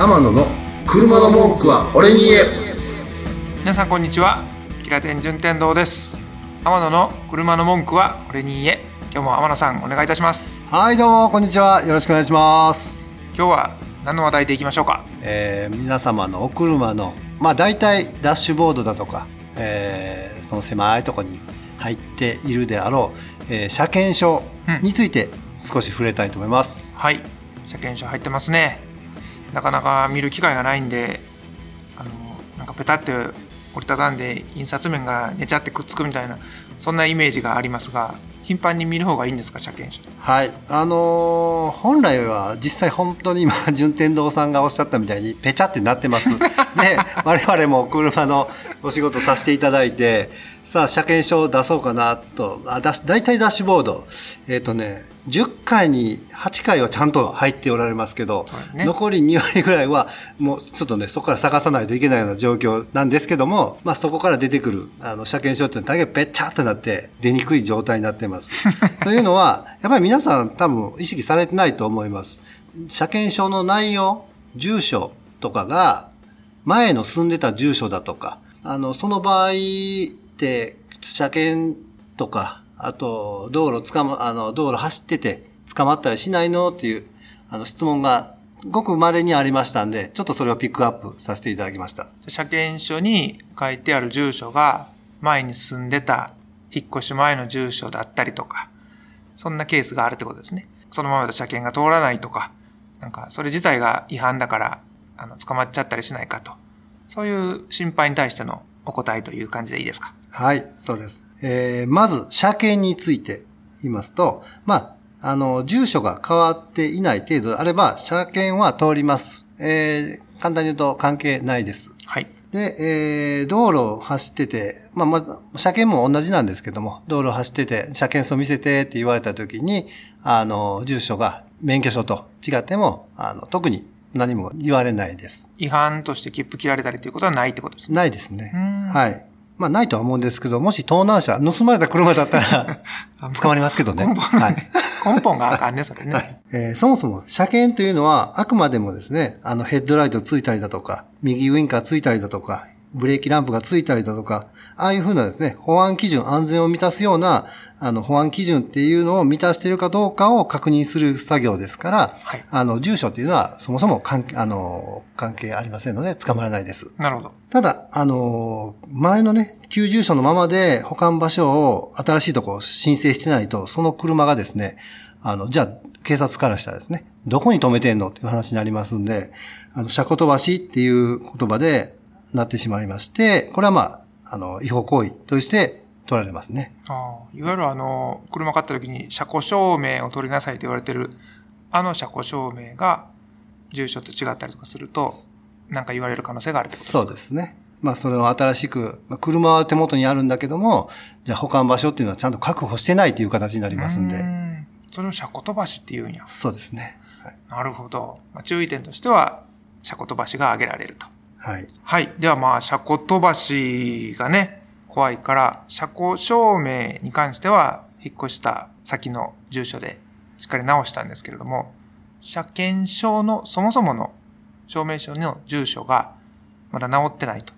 天野の車の文句は俺に言え。皆さんこんにちは。キラテン順天堂です。天野の車の文句は俺に言え。今日も天野さんお願いいたします。はい、どうも、こんにちは。よろしくお願いします。今日は何の話題でいきましょうか？えー皆様のお車の、まあ大体ダッシュボードだとか、えーその狭いとこに入っているであろう、えー車検証について少し触れたいと思います。はい。車検証入ってますねなかなか見る機会がないんであのなんかペタって折りたたんで印刷面が寝ちゃってくっつくみたいなそんなイメージがありますが頻繁に見る方がいいんですか車検証はい。あのー本来は実際本当に今、順天堂さんがおっしゃったみたいにペチャってなってます。で、我々も車のお仕事させていただいて、さあ、車検証を出そうかなと、あ、だし、大体ダッシュボード。えっ、とね、10回に8回はちゃんと入っておられますけど、うね残り2割ぐらいは、もうちょっとね、そこから探さないといけないような状況なんですけども、まあそこから出てくる、あの、車検証っていうのは大概ペッチャってなって出にくい状態になってます。というのは、やっぱり皆さん多分意識されてないと思います。車検証の内容、住所とかが、前の住んでた住所だとか、あの、その場合って、車検とか、あと、道路つかま、あの、道路走ってて捕まったりしないの？っていう、あの、質問がごく稀にありましたんで、ちょっとそれをピックアップさせていただきました。車検証に書いてある住所が前に住んでた引っ越し前の住所だったりとか、そんなケースがあるってことですね。そのままで車検が通らないとか、なんかそれ自体が違反だから、あの、捕まっちゃったりしないかと。そういう心配に対してのお答えという感じでいいですか？はい、そうです。えー、まず、車検について言いますと、まあ、あの、住所が変わっていない程度であれば、車検は通ります。えー、簡単に言うと関係ないです。はい。で、えー、道路を走ってて、まあ、まあ、車検も同じなんですけども、道路を走ってて、車検証見せてって言われた時に、あの、住所が免許証と違っても、あの、特に何も言われないです。違反として切符切られたりということはないってことですね。ないですねん。はい。まあ、ないとは思うんですけど、もし盗難車、盗まれた車だったら、捕まりますけどね。根本、はい。根本があかんね、それね。はい。えーそもそも車検というのは、あくまでもですね、あの、ヘッドライトついたりだとか、右ウインカーついたりだとか、ブレーキランプがついたりだとか、ああいうふうなですね、保安基準、安全を満たすような、あの、保安基準っていうのを満たしているかどうかを確認する作業ですから、はいあの、住所っていうのは、そもそも関係、あの、関係ありませんので、捕まらないです。なるほど。ただ、あのー前のね、旧住所のままで保管場所を新しいとこ申請してないと、その車がですね、あの、じゃあ、警察からしたらですね、どこに止めてんのっていう話になりますんで、あの、車庫飛ばしっていう言葉でなってしまいまして、これはまあ、あの、違法行為として取られますね。ああいわゆるあの、車買った時に車庫証明を取りなさいと言われてる、あの車庫証明が住所と違ったりとかすると、なんか言われる可能性があるってことですか？そうですね。まあ、それを新しく、まあ、車は手元にあるんだけども、じゃあ保管場所っていうのはちゃんと確保してないという形になりますんで、んそれを車庫飛ばしって言うんや。そうですね。はい。なるほど。まあ、注意点としては、車庫飛ばしが挙げられると。はい。はい。ではまあ、車庫飛ばしがね、怖いから、車庫証明に関しては、引っ越した先の住所でしっかり直したんですけれども、車検証のそもそもの証明書の住所がまだ直ってないと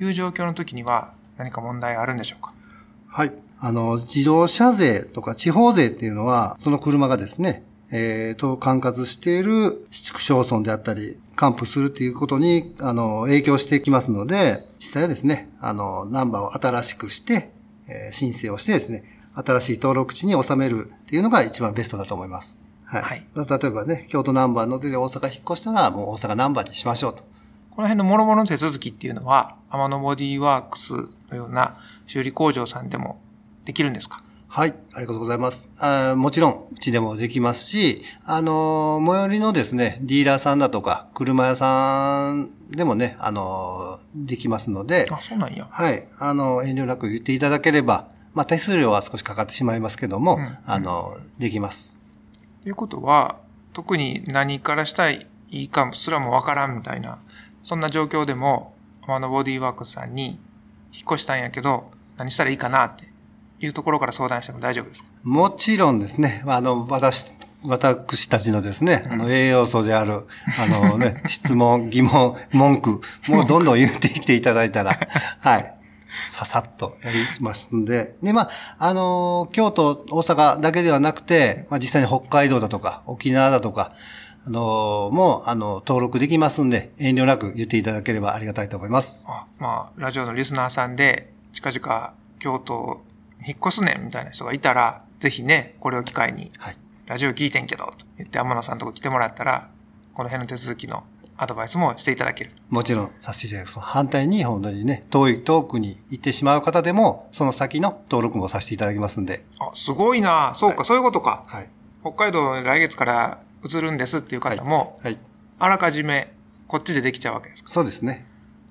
いう状況の時には何か問題あるんでしょうか？はい。あの、自動車税とか地方税っていうのは、その車がですね、えー、と、管轄している市区町村であったり、還付するっていうことに、あの、影響してきますので、実際はですね、あの、ナンバーを新しくして、えー申請をしてですね、新しい登録地に収めるっていうのが一番ベストだと思います。はい。はい例えばね、京都ナンバーの出で大阪引っ越したら、もう大阪ナンバーにしましょうと。この辺の諸々の手続きっていうのは、天野ボディワークスのような修理工場さんでもできるんですか？はい、ありがとうございます。あーもちろん、うちでもできますし、あのー最寄りのですね、ディーラーさんだとか、車屋さんでもね、あのーできますので、あ、そうなんや。はい、あの、遠慮なく言っていただければ、まあ、手数料は少しかかってしまいますけども、うんあの、できます。ということは、特に何からしたいいいかすらもわからんみたいな、そんな状況でも、天野ボディーワークスさんに引っ越したんやけど、何したらいいかなっていうところから相談しても大丈夫ですか？もちろんですね、あの、私私たちのですね、あの、栄養素である、あのね、質問、疑問、文句、もうどんどん言ってきていただいたら、はい。ささっとやりますんで。で、まあ、あのー京都、大阪だけではなくて、まあ、実際に北海道だとか、沖縄だとか、あのーもう、あの、登録できますんで、遠慮なく言っていただければありがたいと思います。あまあ、ラジオのリスナーさんで、近々京都引っ越すねんみたいな人がいたら、ぜひね、これを機会に、はい。ラジオ聞いてんけど、と言って天野さんのとこ来てもらったら、この辺の手続きのアドバイスもしていただける。もちろんさせていただきます。反対に本当にね、遠い遠くに行ってしまう方でも、その先の登録もさせていただきますんで。あ、すごいなそうか、はいそういうことか。はい。北海道来月から移るんですっていう方も、はい。あらかじめこっちでできちゃうわけですかそうですね。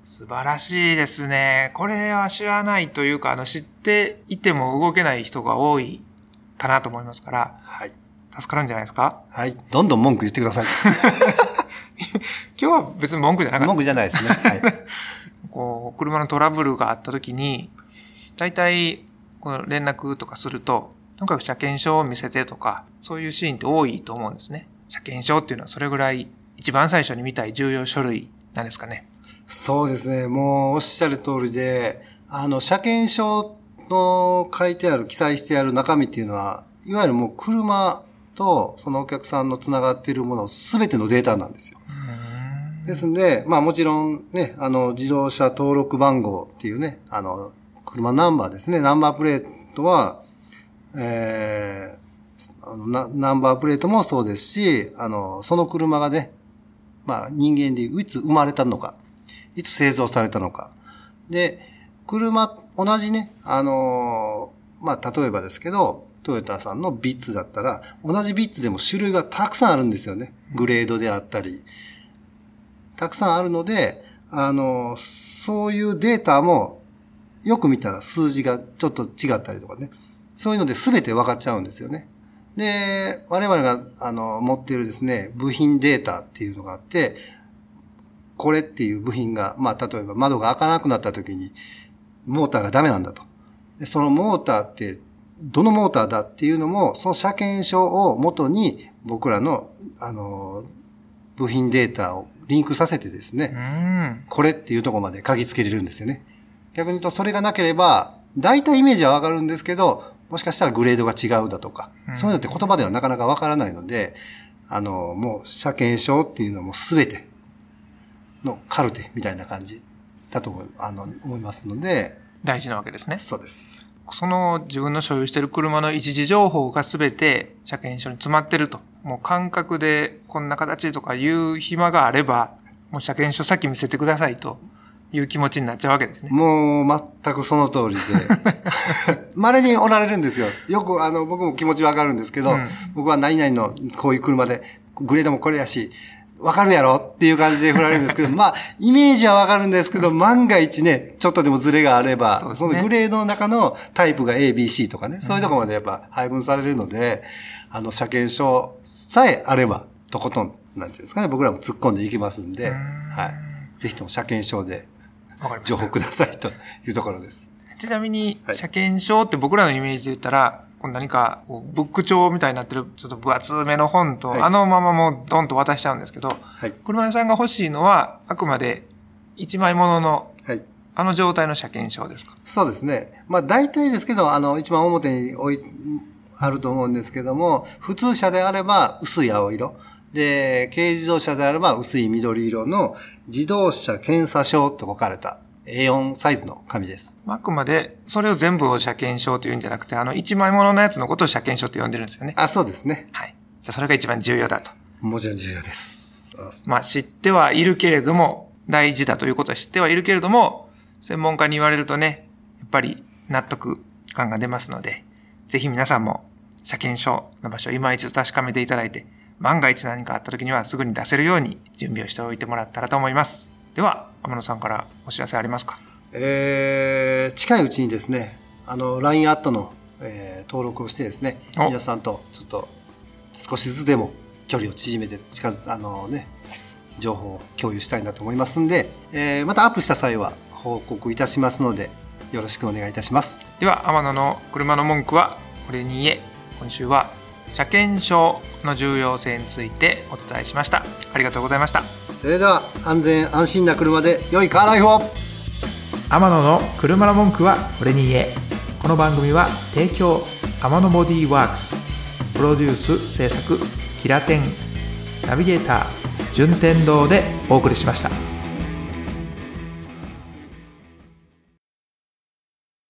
素晴らしいですね。これは知らないというか、あの、知っていても動けない人が多いかなと思いますから、はい。助かるんじゃないですか？はい。どんどん文句言ってください。今日は別に文句じゃなかった文句じゃないですね。はい。こう、車のトラブルがあった時に、大体、この連絡とかすると、とにかく車検証を見せてとか、そういうシーンって多いと思うんですね。車検証っていうのはそれぐらい一番最初に見たい重要書類なんですかね。そうですね。もうおっしゃる通りで、あの、車検証の書いてある、記載してある中身っていうのは、いわゆるもう車とそのお客さんのつながっているものすべてのデータなんですよ。ですんで、まあもちろんね、あの、自動車登録番号っていうね、あの、車ナンバーですね、ナンバープレートは、えー、あのナナンバープレートもそうですし、あの、その車がね、まあ人間でいつ生まれたのか、いつ製造されたのか。で、車、同じね、あのーまあ、例えばですけど、トヨタさんのビッツだったら、同じビッツでも種類がたくさんあるんですよね。グレードであったり。たくさんあるので、あのーそういうデータも、よく見たら数字がちょっと違ったりとかね。そういうので全て分かっちゃうんですよね。で、我々が、あの、持っているですね、部品データっていうのがあって、これっていう部品が、まあ、例えば窓が開かなくなった時に、モーターがダメなんだと。でそのモーターって、どのモーターだっていうのも、その車検証を元に僕らの、あの、部品データをリンクさせてですね、うん。これっていうところまで鍵付けれるんですよね。逆に言うと、それがなければ、大体イメージはわかるんですけど、もしかしたらグレードが違うだとか、そういうのって言葉ではなかなかわからないので、あの、もう車検証っていうのはもうすべてのカルテみたいな感じだと思いあの思いますので、大事なわけですね。そうです。その自分の所有している車の一時情報が全て車検証に詰まってると。もう感覚でこんな形とかいう暇があれば、もう車検証先見せてくださいという気持ちになっちゃうわけですね。もう全くその通りで、稀におられるんですよ。よくあの僕も気持ちわかるんですけど、うん僕は何々のこういう車で、グレードもこれやし、わかるやろっていう感じで振られるんですけど、まあ、イメージはわかるんですけど、万が一ね、ちょっとでもズレがあれば、そねのグレードの中のタイプが A、B、C とかね、そういうところまでやっぱ配分されるので、あの、車検証さえあれば、とことん、なんていうんですかね、僕らも突っ込んでいきますんで、はい。ぜひとも車検証で。情報くださいというところです。ちなみに、はい車検証って僕らのイメージで言ったら、こう何かこうブック帳みたいになってるちょっと分厚めの本と、はいあのままもうドンと渡しちゃうんですけど、はい。車屋さんが欲しいのは、あくまで一枚もののはい。あの状態の車検証ですか？そうですね。まあ大体ですけど、あの、一番表に置い、あると思うんですけども、普通車であれば薄い青色。で、軽自動車であれば薄い緑色の自動車検査証と書かれた A4 サイズの紙です。あくまで、それを全部を車検証というんじゃなくて、あの一枚もののやつのことを車検証と呼んでるんですよね。あ、そうですね。はい。じゃあそれが一番重要だと。もちろん重要ですまあ知ってはいるけれども、大事だということは知ってはいるけれども、専門家に言われるとね、やっぱり納得感が出ますので、ぜひ皆さんも車検証の場所を今一度確かめていただいて、万が一何かあった時にはすぐに出せるように準備をしておいてもらったらと思います。では、天野さんからお知らせありますか？えー近いうちにですね、あの、LINE アットの、えー登録をしてですね、お皆さんとちょっと少しずつでも距離を縮めて近づ、あのね、情報を共有したいなと思いますんで、えーまたアップした際は報告いたしますので、よろしくお願いいたします。では、天野の車の文句は、俺に言え。今週は、車検証の重要性についてお伝えしました。ありがとうございました。それでは安全安心な車で良いカーライフを。天野の車の文句は俺に言え。この番組は提供天野ボディーワークス。プロデュース制作キラテンナビゲーター順天堂でお送りしました。